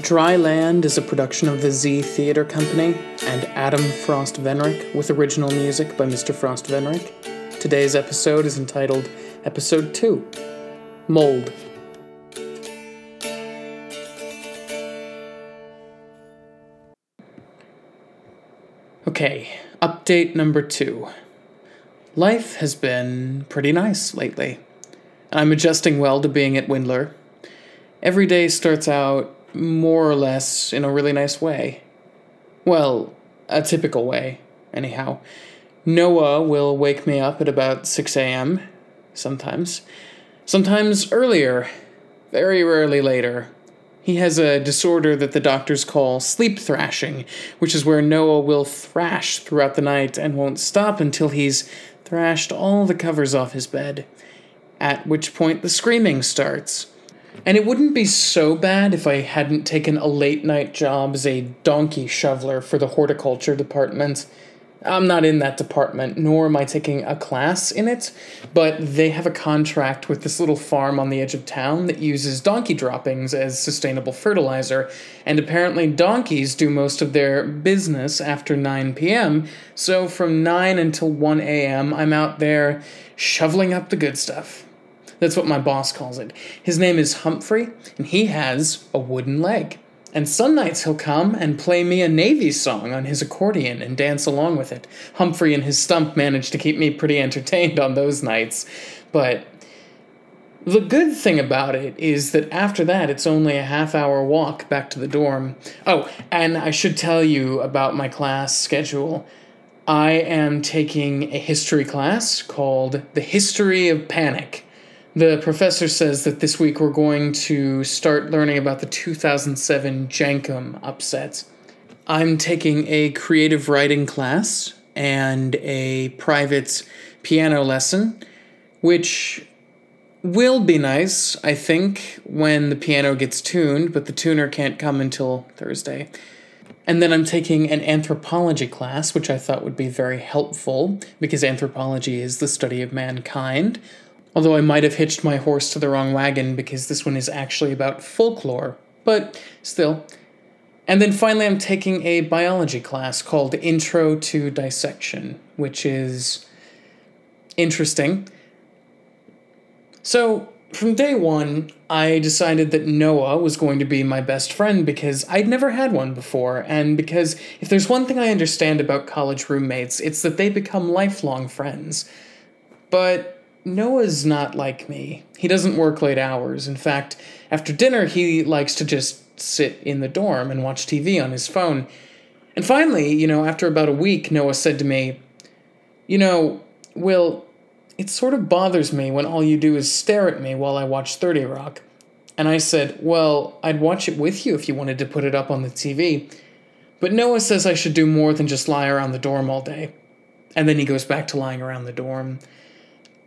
Dry Land is a production of the Z Theatre Company and Adam Frost Venrick with original music by Mr. Frost Venrick. Today's episode is entitled Episode 2 Mold. Okay, update number two. Life has been pretty nice lately. I'm adjusting well to being at Windler. Every day starts out more or less in a really nice way. Well, a typical way, anyhow. Noah will wake me up at about 6 a.m., sometimes. Sometimes earlier, very rarely later. He has a disorder that the doctors call sleep thrashing, which is where Noah will thrash throughout the night and won't stop until he's thrashed all the covers off his bed. At which point the screaming starts. And it wouldn't be so bad if I hadn't taken a late night job as a donkey shoveler for the horticulture department. I'm not in that department, nor am I taking a class in it, but they have a contract with this little farm on the edge of town that uses donkey droppings as sustainable fertilizer, and apparently donkeys do most of their business after 9 p.m., so from 9 until 1 a.m., I'm out there shoveling up the good stuff. That's what my boss calls it. His name is Humphrey, and he has a wooden leg. And some nights he'll come and play me a Navy song on his accordion and dance along with it. Humphrey and his stump manage to keep me pretty entertained on those nights. But the good thing about it is that after that, it's only a half hour walk back to the dorm. Oh, and I should tell you about my class schedule. I am taking a history class called The History of Panic. The professor says that this week we're going to start learning about the 2007 Jankum upset. I'm taking a creative writing class and a private piano lesson, which will be nice, I think, when the piano gets tuned, but the tuner can't come until Thursday. And then I'm taking an anthropology class, which I thought would be very helpful because anthropology is the study of mankind. Although I might have hitched my horse to the wrong wagon because this one is actually about folklore, but still. And then finally, I'm taking a biology class called Intro to Dissection, which is interesting. So, from day one, I decided that Noah was going to be my best friend because I'd never had one before, and because if there's one thing I understand about college roommates, it's that they become lifelong friends. But Noah's not like me. He doesn't work late hours. In fact, after dinner, he likes to just sit in the dorm and watch TV on his phone. And finally, you know, after about a week, Noah said to me, You know, Will, it sort of bothers me when all you do is stare at me while I watch 30 Rock. And I said, Well, I'd watch it with you if you wanted to put it up on the TV. But Noah says I should do more than just lie around the dorm all day. And then he goes back to lying around the dorm.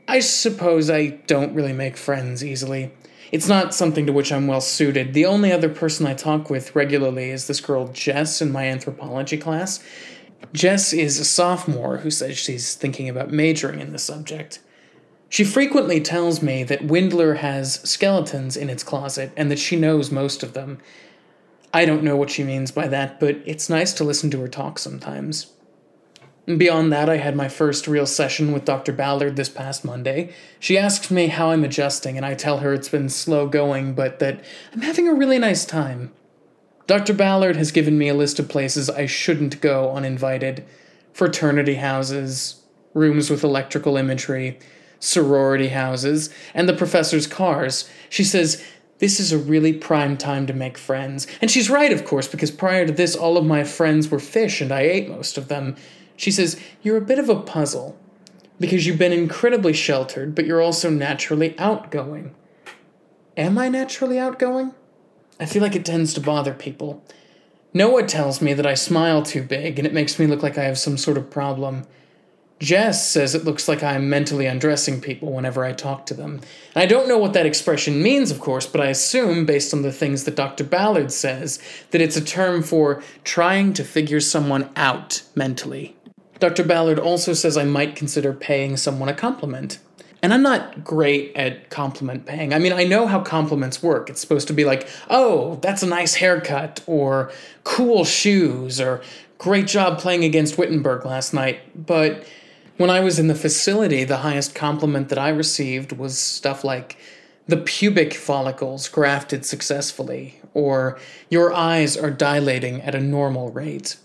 I suppose I don't really make friends easily. It's not something to which I'm well suited. The only other person I talk with regularly is this girl Jess in my anthropology class. Jess is a sophomore who says she's thinking about majoring in the subject. She frequently tells me that Windler has skeletons in its closet and that she knows most of them. I don't know what she means by that, but it's nice to listen to her talk sometimes. Beyond that, I had my first real session with Dr. Ballard this past Monday. She asks me how I'm adjusting, and I tell her it's been slow going, but that I'm having a really nice time. Dr. Ballard has given me a list of places I shouldn't go uninvited fraternity houses, rooms with electrical imagery, sorority houses, and the professor's cars. She says, this is a really prime time to make friends. And she's right, of course, because prior to this, all of my friends were fish and I ate most of them. She says, You're a bit of a puzzle because you've been incredibly sheltered, but you're also naturally outgoing. Am I naturally outgoing? I feel like it tends to bother people. Noah tells me that I smile too big and it makes me look like I have some sort of problem. Jess says it looks like I'm mentally undressing people whenever I talk to them. And I don't know what that expression means, of course, but I assume, based on the things that Dr. Ballard says, that it's a term for trying to figure someone out mentally. Dr. Ballard also says I might consider paying someone a compliment. And I'm not great at compliment paying. I mean, I know how compliments work. It's supposed to be like, oh, that's a nice haircut, or cool shoes, or great job playing against Wittenberg last night. But when I was in the facility, the highest compliment that I received was stuff like, the pubic follicles grafted successfully, or your eyes are dilating at a normal rate.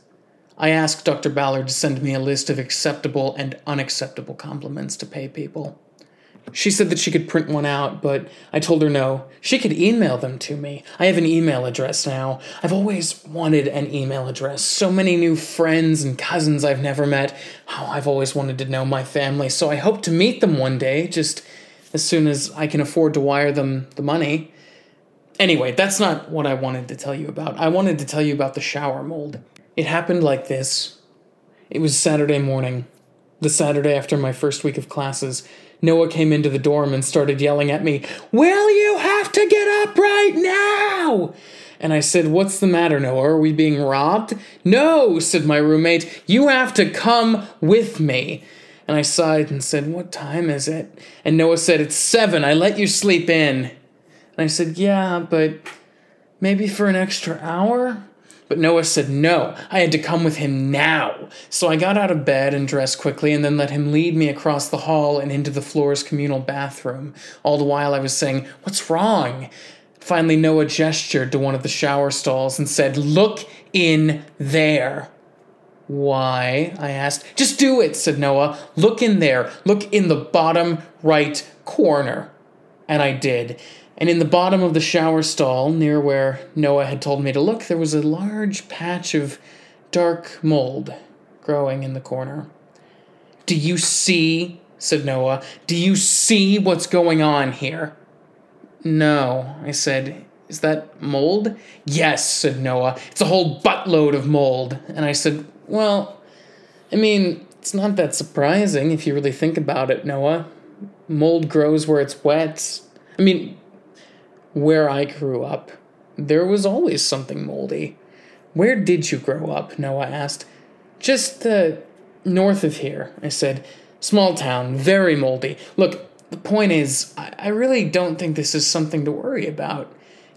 I asked Dr. Ballard to send me a list of acceptable and unacceptable compliments to pay people. She said that she could print one out, but I told her no. She could email them to me. I have an email address now. I've always wanted an email address. So many new friends and cousins I've never met. Oh, I've always wanted to know my family, so I hope to meet them one day, just as soon as I can afford to wire them the money. Anyway, that's not what I wanted to tell you about. I wanted to tell you about the shower mold. It happened like this. It was Saturday morning, the Saturday after my first week of classes. Noah came into the dorm and started yelling at me, Will you have to get up right now? And I said, What's the matter, Noah? Are we being robbed? No, said my roommate. You have to come with me. And I sighed and said, What time is it? And Noah said, It's seven. I let you sleep in. And I said, Yeah, but maybe for an extra hour? But Noah said no, I had to come with him now. So I got out of bed and dressed quickly and then let him lead me across the hall and into the floor's communal bathroom. All the while I was saying, What's wrong? Finally, Noah gestured to one of the shower stalls and said, Look in there. Why? I asked. Just do it, said Noah. Look in there. Look in the bottom right corner. And I did and in the bottom of the shower stall, near where Noah had told me to look, there was a large patch of dark mold growing in the corner. Do you see? said Noah. Do you see what's going on here? No, I said. Is that mold? Yes, said Noah. It's a whole buttload of mold. And I said, Well, I mean, it's not that surprising if you really think about it, Noah. Mold grows where it's wet. I mean, where I grew up, there was always something moldy. Where did you grow up? Noah asked. Just uh, north of here, I said. Small town, very moldy. Look, the point is, I, I really don't think this is something to worry about.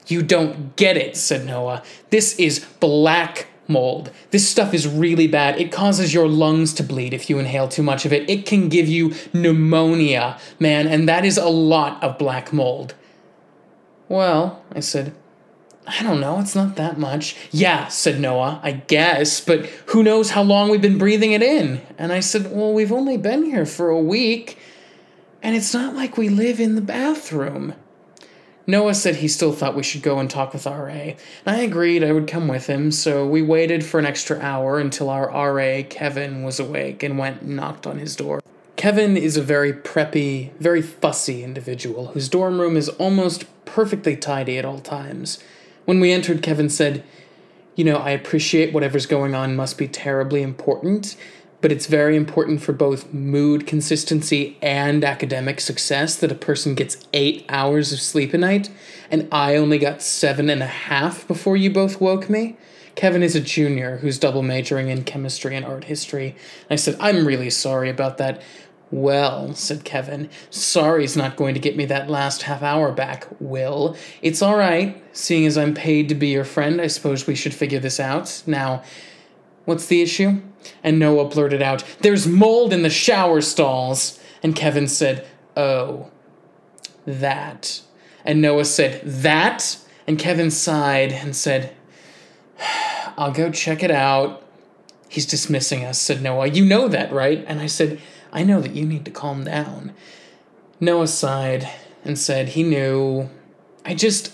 You don't get it, said Noah. This is black mold. This stuff is really bad. It causes your lungs to bleed if you inhale too much of it. It can give you pneumonia, man, and that is a lot of black mold. Well, I said, I don't know, it's not that much. Yeah, said Noah, I guess, but who knows how long we've been breathing it in? And I said, Well, we've only been here for a week, and it's not like we live in the bathroom. Noah said he still thought we should go and talk with RA, I agreed I would come with him, so we waited for an extra hour until our RA, Kevin, was awake and went and knocked on his door. Kevin is a very preppy, very fussy individual whose dorm room is almost perfectly tidy at all times. When we entered, Kevin said, You know, I appreciate whatever's going on must be terribly important, but it's very important for both mood consistency and academic success that a person gets eight hours of sleep a night, and I only got seven and a half before you both woke me. Kevin is a junior who's double majoring in chemistry and art history. I said, I'm really sorry about that. Well, said Kevin, sorry's not going to get me that last half hour back, Will. It's all right. Seeing as I'm paid to be your friend, I suppose we should figure this out. Now, what's the issue? And Noah blurted out, There's mold in the shower stalls. And Kevin said, Oh, that. And Noah said, That? And Kevin sighed and said, I'll go check it out. He's dismissing us, said Noah. You know that, right? And I said, I know that you need to calm down. Noah sighed and said he knew. I just.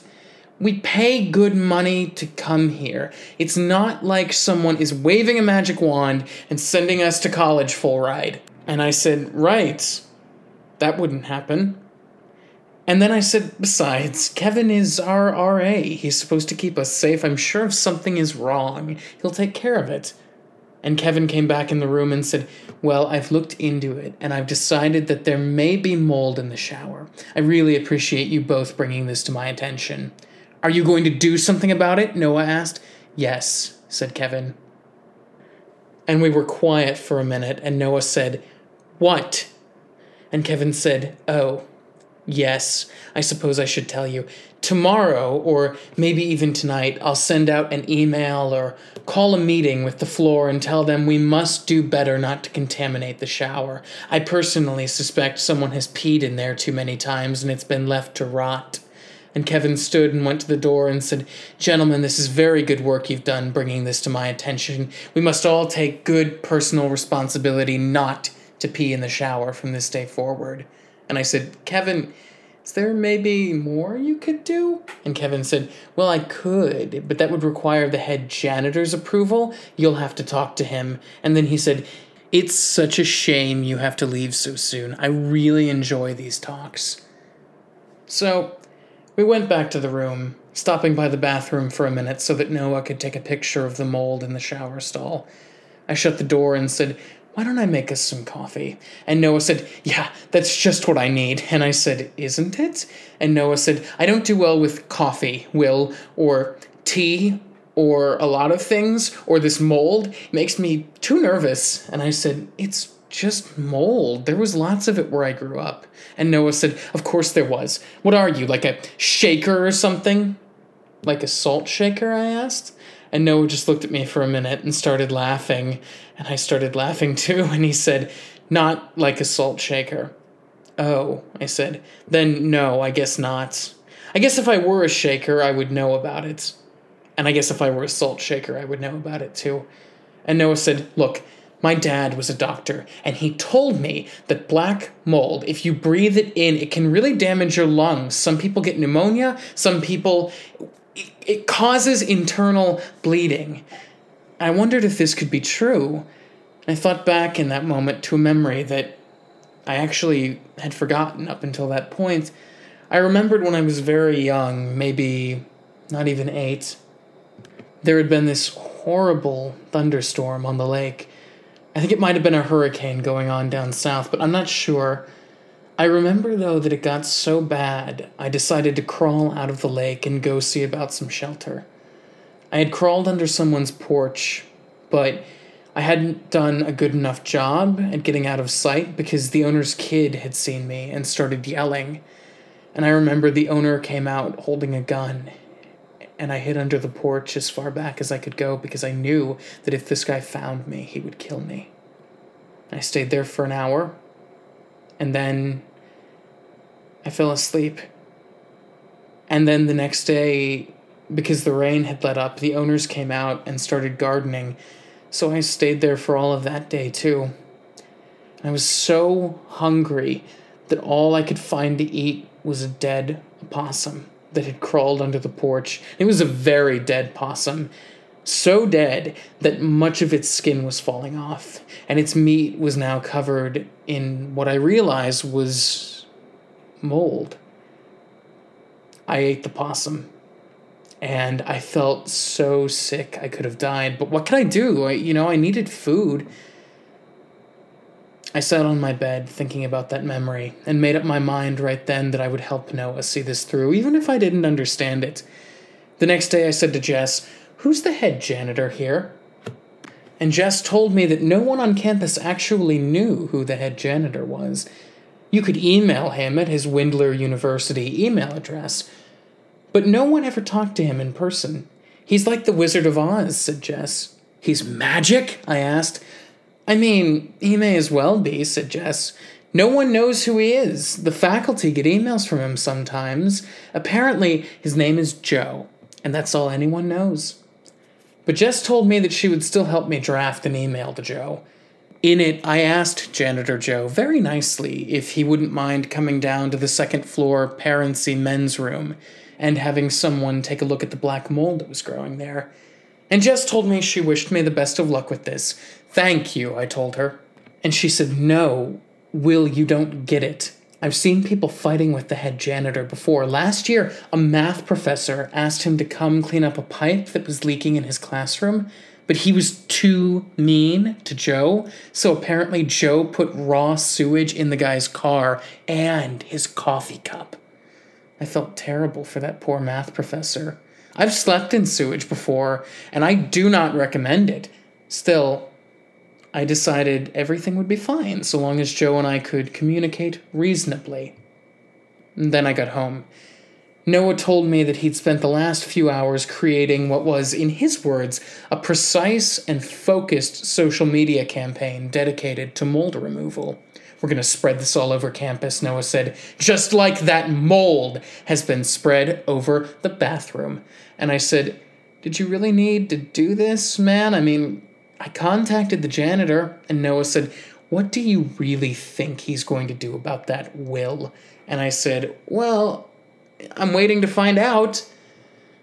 We pay good money to come here. It's not like someone is waving a magic wand and sending us to college full ride. And I said, Right. That wouldn't happen. And then I said, Besides, Kevin is our RA. He's supposed to keep us safe. I'm sure if something is wrong, he'll take care of it. And Kevin came back in the room and said, Well, I've looked into it and I've decided that there may be mold in the shower. I really appreciate you both bringing this to my attention. Are you going to do something about it? Noah asked. Yes, said Kevin. And we were quiet for a minute, and Noah said, What? And Kevin said, Oh, yes, I suppose I should tell you. Tomorrow, or maybe even tonight, I'll send out an email or call a meeting with the floor and tell them we must do better not to contaminate the shower. I personally suspect someone has peed in there too many times and it's been left to rot. And Kevin stood and went to the door and said, Gentlemen, this is very good work you've done bringing this to my attention. We must all take good personal responsibility not to pee in the shower from this day forward. And I said, Kevin, is there maybe more you could do? And Kevin said, Well, I could, but that would require the head janitor's approval. You'll have to talk to him. And then he said, It's such a shame you have to leave so soon. I really enjoy these talks. So, we went back to the room, stopping by the bathroom for a minute so that Noah could take a picture of the mold in the shower stall. I shut the door and said, why don't I make us some coffee? And Noah said, Yeah, that's just what I need. And I said, Isn't it? And Noah said, I don't do well with coffee, Will, or tea, or a lot of things, or this mold. It makes me too nervous. And I said, It's just mold. There was lots of it where I grew up. And Noah said, Of course there was. What are you, like a shaker or something? Like a salt shaker? I asked. And Noah just looked at me for a minute and started laughing. And I started laughing too. And he said, Not like a salt shaker. Oh, I said. Then no, I guess not. I guess if I were a shaker, I would know about it. And I guess if I were a salt shaker, I would know about it too. And Noah said, Look, my dad was a doctor, and he told me that black mold, if you breathe it in, it can really damage your lungs. Some people get pneumonia, some people it causes internal bleeding. I wondered if this could be true. I thought back in that moment to a memory that I actually had forgotten up until that point. I remembered when I was very young, maybe not even eight, there had been this horrible thunderstorm on the lake. I think it might have been a hurricane going on down south, but I'm not sure. I remember, though, that it got so bad, I decided to crawl out of the lake and go see about some shelter. I had crawled under someone's porch, but I hadn't done a good enough job at getting out of sight because the owner's kid had seen me and started yelling. And I remember the owner came out holding a gun, and I hid under the porch as far back as I could go because I knew that if this guy found me, he would kill me. I stayed there for an hour, and then I fell asleep. And then the next day, because the rain had let up, the owners came out and started gardening, so I stayed there for all of that day too. I was so hungry that all I could find to eat was a dead opossum that had crawled under the porch. It was a very dead possum, so dead that much of its skin was falling off, and its meat was now covered in what I realized was mold. I ate the possum and I felt so sick I could have died. But what could I do? I, you know, I needed food. I sat on my bed thinking about that memory and made up my mind right then that I would help Noah see this through, even if I didn't understand it. The next day I said to Jess, Who's the head janitor here? And Jess told me that no one on campus actually knew who the head janitor was. You could email him at his Windler University email address, but no one ever talked to him in person. He's like the Wizard of Oz, said Jess. He's magic? I asked. I mean, he may as well be, said Jess. No one knows who he is. The faculty get emails from him sometimes. Apparently, his name is Joe, and that's all anyone knows. But Jess told me that she would still help me draft an email to Joe. In it, I asked Janitor Joe very nicely if he wouldn't mind coming down to the second floor parency men's room and having someone take a look at the black mold that was growing there. And Jess told me she wished me the best of luck with this. Thank you, I told her. And she said, No, Will, you don't get it. I've seen people fighting with the head janitor before. Last year, a math professor asked him to come clean up a pipe that was leaking in his classroom, but he was too mean to Joe, so apparently Joe put raw sewage in the guy's car and his coffee cup. I felt terrible for that poor math professor. I've slept in sewage before, and I do not recommend it. Still, I decided everything would be fine so long as Joe and I could communicate reasonably. And then I got home. Noah told me that he'd spent the last few hours creating what was, in his words, a precise and focused social media campaign dedicated to mold removal. We're going to spread this all over campus, Noah said, just like that mold has been spread over the bathroom. And I said, Did you really need to do this, man? I mean, I contacted the janitor, and Noah said, What do you really think he's going to do about that will? And I said, Well, I'm waiting to find out.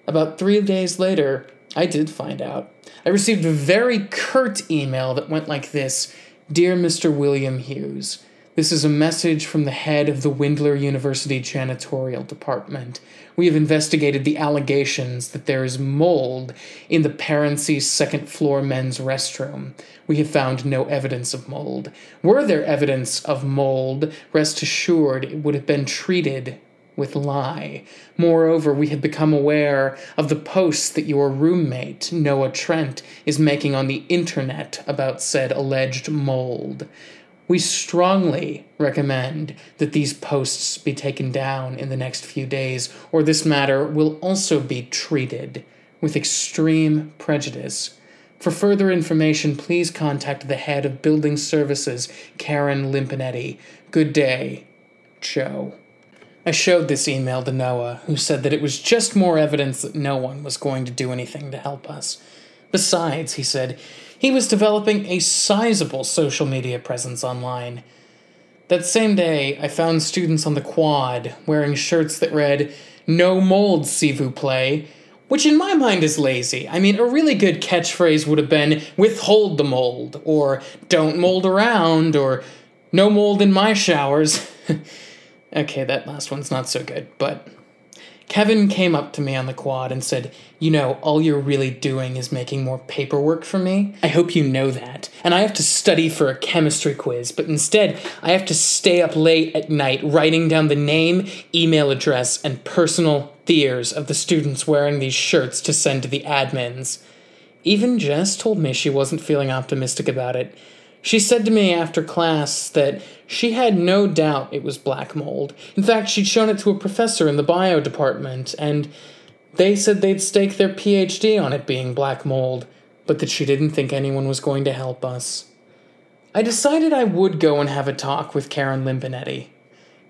About three days later, I did find out. I received a very curt email that went like this Dear Mr. William Hughes, this is a message from the head of the Windler University Janitorial Department. We have investigated the allegations that there is mold in the Parency's second floor men's restroom. We have found no evidence of mold. Were there evidence of mold, rest assured it would have been treated with lye. Moreover, we have become aware of the posts that your roommate, Noah Trent, is making on the internet about said alleged mold. We strongly recommend that these posts be taken down in the next few days, or this matter will also be treated with extreme prejudice. For further information, please contact the head of Building Services, Karen Limpinetti. Good day, Joe. I showed this email to Noah, who said that it was just more evidence that no one was going to do anything to help us. Besides, he said, he was developing a sizable social media presence online. That same day, I found students on the quad wearing shirts that read, No mold, s'il vous plaît, which in my mind is lazy. I mean, a really good catchphrase would have been, Withhold the mold, or Don't mold around, or No mold in my showers. okay, that last one's not so good, but Kevin came up to me on the quad and said, You know, all you're really doing is making more paperwork for me. I hope you know that. And I have to study for a chemistry quiz, but instead, I have to stay up late at night writing down the name, email address, and personal fears of the students wearing these shirts to send to the admins. Even Jess told me she wasn't feeling optimistic about it. She said to me after class that she had no doubt it was black mold. In fact, she'd shown it to a professor in the bio department, and they said they'd stake their PhD on it being black mold, but that she didn't think anyone was going to help us. I decided I would go and have a talk with Karen Limpinetti.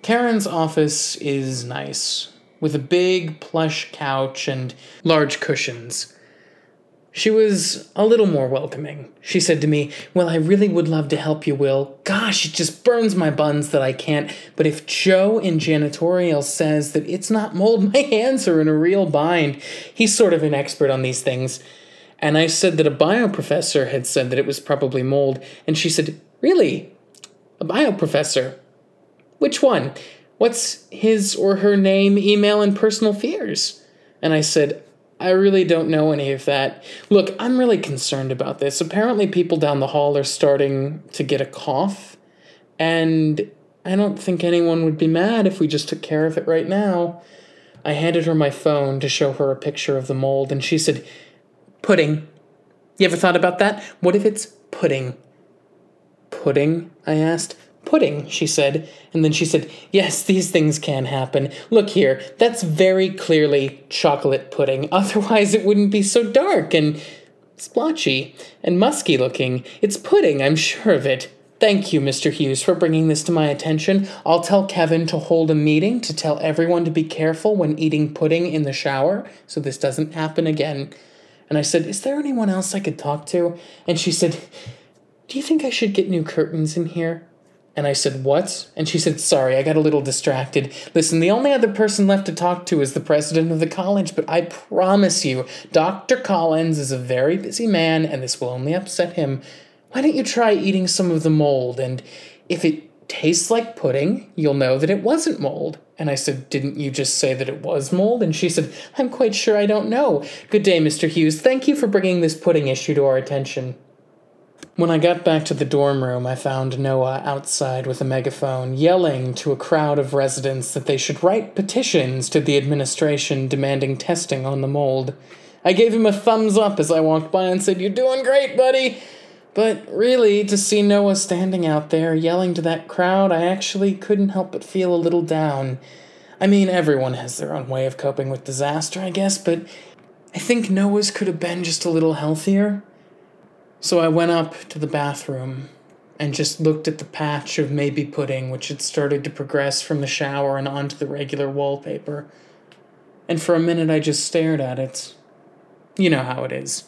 Karen's office is nice, with a big plush couch and large cushions. She was a little more welcoming. She said to me, Well, I really would love to help you, Will. Gosh, it just burns my buns that I can't. But if Joe in janitorial says that it's not mold, my hands are in a real bind. He's sort of an expert on these things. And I said that a bio professor had said that it was probably mold. And she said, Really? A bio professor? Which one? What's his or her name, email, and personal fears? And I said, I really don't know any of that. Look, I'm really concerned about this. Apparently, people down the hall are starting to get a cough, and I don't think anyone would be mad if we just took care of it right now. I handed her my phone to show her a picture of the mold, and she said, Pudding. You ever thought about that? What if it's pudding? Pudding? I asked pudding, she said. And then she said, Yes, these things can happen. Look here, that's very clearly chocolate pudding. Otherwise, it wouldn't be so dark and splotchy and musky looking. It's pudding, I'm sure of it. Thank you, Mr. Hughes, for bringing this to my attention. I'll tell Kevin to hold a meeting to tell everyone to be careful when eating pudding in the shower so this doesn't happen again. And I said, Is there anyone else I could talk to? And she said, Do you think I should get new curtains in here? And I said, What? And she said, Sorry, I got a little distracted. Listen, the only other person left to talk to is the president of the college, but I promise you, Dr. Collins is a very busy man, and this will only upset him. Why don't you try eating some of the mold? And if it tastes like pudding, you'll know that it wasn't mold. And I said, Didn't you just say that it was mold? And she said, I'm quite sure I don't know. Good day, Mr. Hughes. Thank you for bringing this pudding issue to our attention. When I got back to the dorm room, I found Noah outside with a megaphone, yelling to a crowd of residents that they should write petitions to the administration demanding testing on the mold. I gave him a thumbs up as I walked by and said, You're doing great, buddy! But really, to see Noah standing out there yelling to that crowd, I actually couldn't help but feel a little down. I mean, everyone has their own way of coping with disaster, I guess, but I think Noah's could have been just a little healthier. So I went up to the bathroom and just looked at the patch of maybe pudding which had started to progress from the shower and onto the regular wallpaper. And for a minute I just stared at it. You know how it is.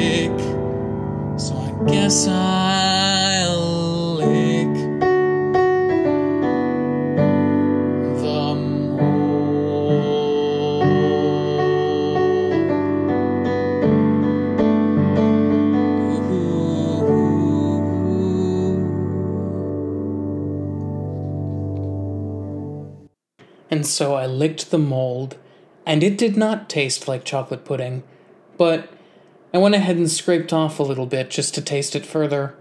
So I guess I'll lick the mole. And so I licked the mold, and it did not taste like chocolate pudding, but I went ahead and scraped off a little bit just to taste it further.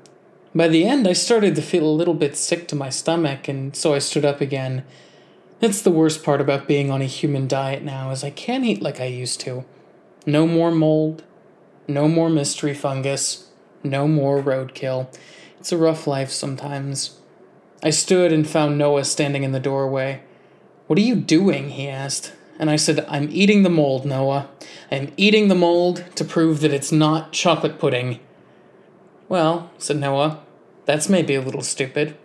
By the end, I started to feel a little bit sick to my stomach, and so I stood up again. That's the worst part about being on a human diet now, is I can't eat like I used to. No more mold, no more mystery fungus, no more roadkill. It's a rough life sometimes. I stood and found Noah standing in the doorway. What are you doing? he asked. And I said, I'm eating the mold, Noah. I'm eating the mold to prove that it's not chocolate pudding. Well, said Noah, that's maybe a little stupid.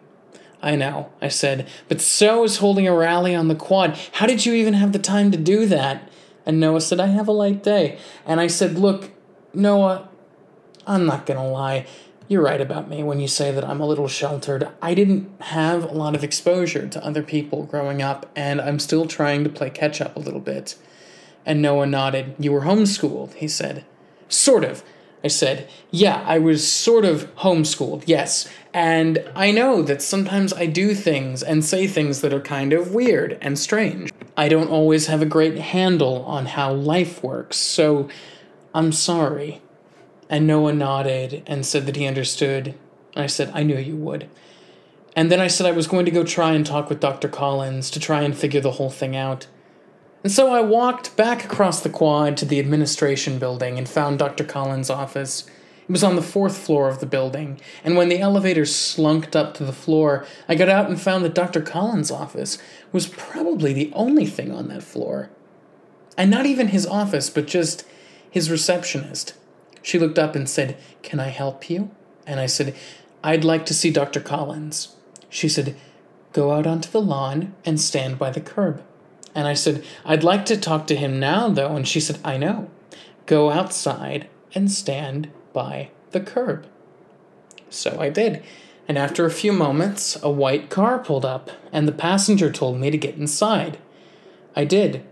I know, I said, but so is holding a rally on the quad. How did you even have the time to do that? And Noah said, I have a light day. And I said, Look, Noah, I'm not gonna lie. You're right about me when you say that I'm a little sheltered. I didn't have a lot of exposure to other people growing up, and I'm still trying to play catch up a little bit. And Noah nodded. You were homeschooled, he said. Sort of. I said, Yeah, I was sort of homeschooled, yes. And I know that sometimes I do things and say things that are kind of weird and strange. I don't always have a great handle on how life works, so I'm sorry. And Noah nodded and said that he understood. And I said, I knew you would. And then I said I was going to go try and talk with Dr. Collins to try and figure the whole thing out. And so I walked back across the quad to the administration building and found Dr. Collins' office. It was on the fourth floor of the building, and when the elevator slunked up to the floor, I got out and found that Dr. Collins' office was probably the only thing on that floor. And not even his office, but just his receptionist. She looked up and said, Can I help you? And I said, I'd like to see Dr. Collins. She said, Go out onto the lawn and stand by the curb. And I said, I'd like to talk to him now, though. And she said, I know. Go outside and stand by the curb. So I did. And after a few moments, a white car pulled up, and the passenger told me to get inside. I did.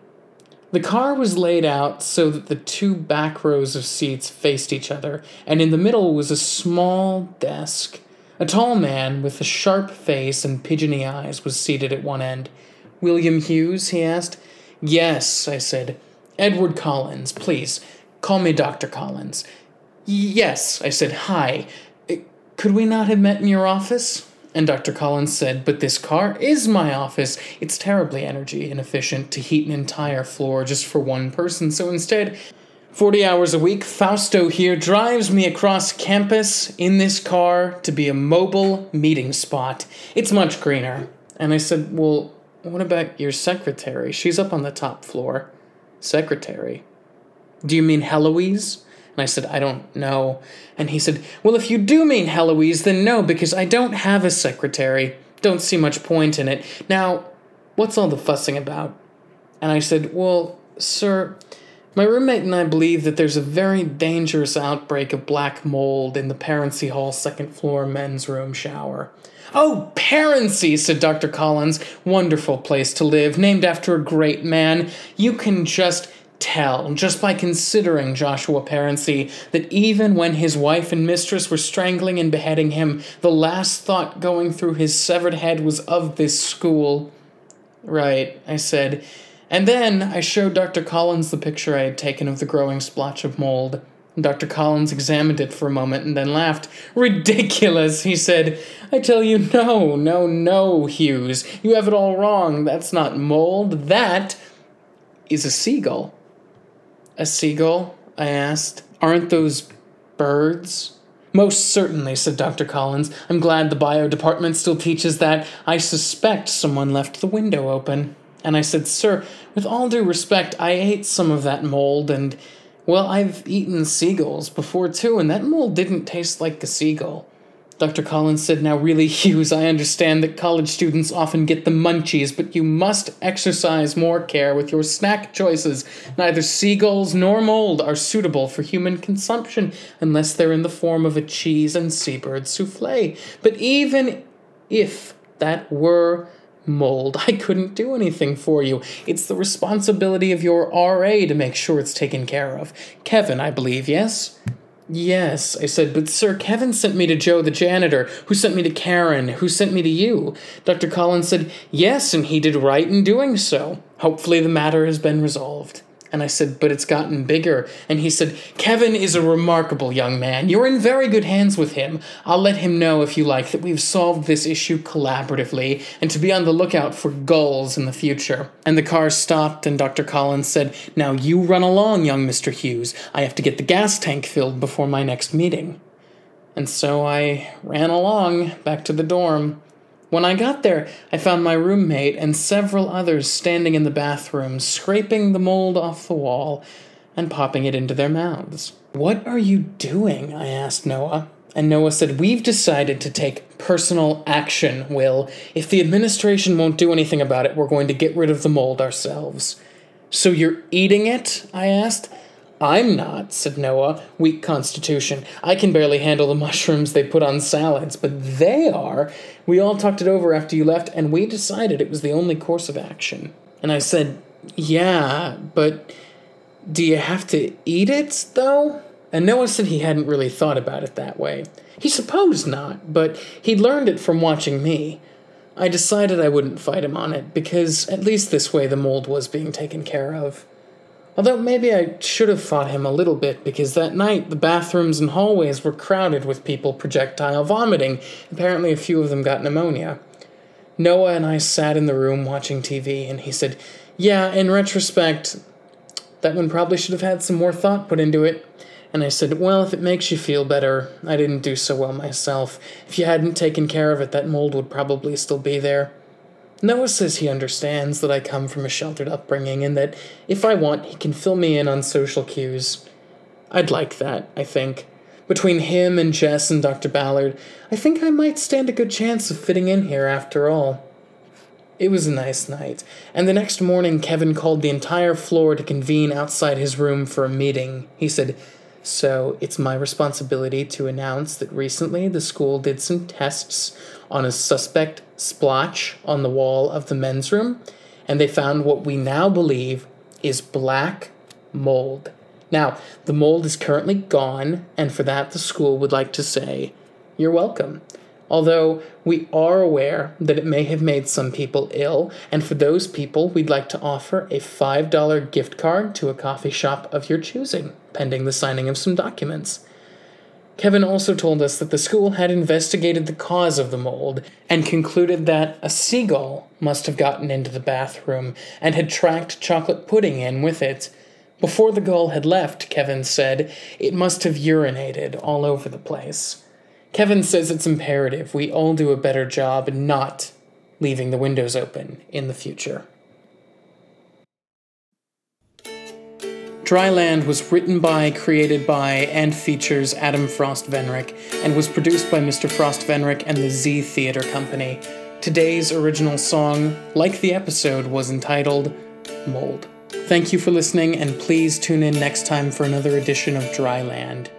The car was laid out so that the two back rows of seats faced each other, and in the middle was a small desk. A tall man with a sharp face and pigeony eyes was seated at one end. William Hughes? he asked. Yes, I said. Edward Collins, please. Call me Dr. Collins. Yes, I said. Hi. Uh, could we not have met in your office? And Dr. Collins said, But this car is my office. It's terribly energy inefficient to heat an entire floor just for one person, so instead, 40 hours a week, Fausto here drives me across campus in this car to be a mobile meeting spot. It's much greener. And I said, Well, what about your secretary? She's up on the top floor. Secretary? Do you mean Heloise? And I said, I don't know. And he said, Well, if you do mean Heloise, then no, because I don't have a secretary. Don't see much point in it. Now, what's all the fussing about? And I said, Well, sir, my roommate and I believe that there's a very dangerous outbreak of black mold in the Parency Hall second floor men's room shower. Oh, Parency, said Dr. Collins. Wonderful place to live, named after a great man. You can just tell, just by considering Joshua Parency, that even when his wife and mistress were strangling and beheading him, the last thought going through his severed head was of this school. Right, I said. And then I showed Dr. Collins the picture I had taken of the growing splotch of mold. Dr. Collins examined it for a moment and then laughed. Ridiculous, he said. I tell you, no, no, no, Hughes. You have it all wrong. That's not mold. That is a seagull. A seagull? I asked. Aren't those birds? Most certainly, said Dr. Collins. I'm glad the bio department still teaches that. I suspect someone left the window open. And I said, Sir, with all due respect, I ate some of that mold, and, well, I've eaten seagulls before too, and that mold didn't taste like a seagull. Dr. Collins said, Now, really, Hughes, I understand that college students often get the munchies, but you must exercise more care with your snack choices. Neither seagulls nor mold are suitable for human consumption unless they're in the form of a cheese and seabird souffle. But even if that were mold. I couldn't do anything for you. It's the responsibility of your RA to make sure it's taken care of. Kevin, I believe, yes? Yes, I said, but sir, Kevin sent me to Joe the janitor, who sent me to Karen, who sent me to you. Dr. Collins said, yes, and he did right in doing so. Hopefully the matter has been resolved. And I said, But it's gotten bigger. And he said, Kevin is a remarkable young man. You're in very good hands with him. I'll let him know, if you like, that we've solved this issue collaboratively and to be on the lookout for gulls in the future. And the car stopped, and Dr. Collins said, Now you run along, young Mr. Hughes. I have to get the gas tank filled before my next meeting. And so I ran along back to the dorm. When I got there, I found my roommate and several others standing in the bathroom, scraping the mold off the wall and popping it into their mouths. What are you doing? I asked Noah. And Noah said, We've decided to take personal action, Will. If the administration won't do anything about it, we're going to get rid of the mold ourselves. So you're eating it? I asked. I'm not, said Noah. Weak constitution. I can barely handle the mushrooms they put on salads, but they are. We all talked it over after you left, and we decided it was the only course of action. And I said, Yeah, but do you have to eat it, though? And Noah said he hadn't really thought about it that way. He supposed not, but he'd learned it from watching me. I decided I wouldn't fight him on it, because at least this way the mold was being taken care of. Although maybe I should have fought him a little bit because that night the bathrooms and hallways were crowded with people projectile vomiting. Apparently, a few of them got pneumonia. Noah and I sat in the room watching TV, and he said, Yeah, in retrospect, that one probably should have had some more thought put into it. And I said, Well, if it makes you feel better, I didn't do so well myself. If you hadn't taken care of it, that mold would probably still be there. Noah says he understands that I come from a sheltered upbringing and that if I want, he can fill me in on social cues. I'd like that, I think. Between him and Jess and Dr. Ballard, I think I might stand a good chance of fitting in here after all. It was a nice night, and the next morning Kevin called the entire floor to convene outside his room for a meeting. He said, So it's my responsibility to announce that recently the school did some tests on a suspect splotch on the wall of the men's room, and they found what we now believe is black mold. Now, the mold is currently gone, and for that, the school would like to say, You're welcome although we are aware that it may have made some people ill, and for those people, we'd like to offer a $5 gift card to a coffee shop of your choosing, pending the signing of some documents. Kevin also told us that the school had investigated the cause of the mold and concluded that a seagull must have gotten into the bathroom and had tracked chocolate pudding in with it. Before the gull had left, Kevin said, it must have urinated all over the place. Kevin says it's imperative we all do a better job not leaving the windows open in the future. Dryland was written by, created by, and features Adam Frost Venrick and was produced by Mr. Frost Venrick and the Z Theater Company. Today's original song, like the episode, was entitled Mold. Thank you for listening, and please tune in next time for another edition of Dryland.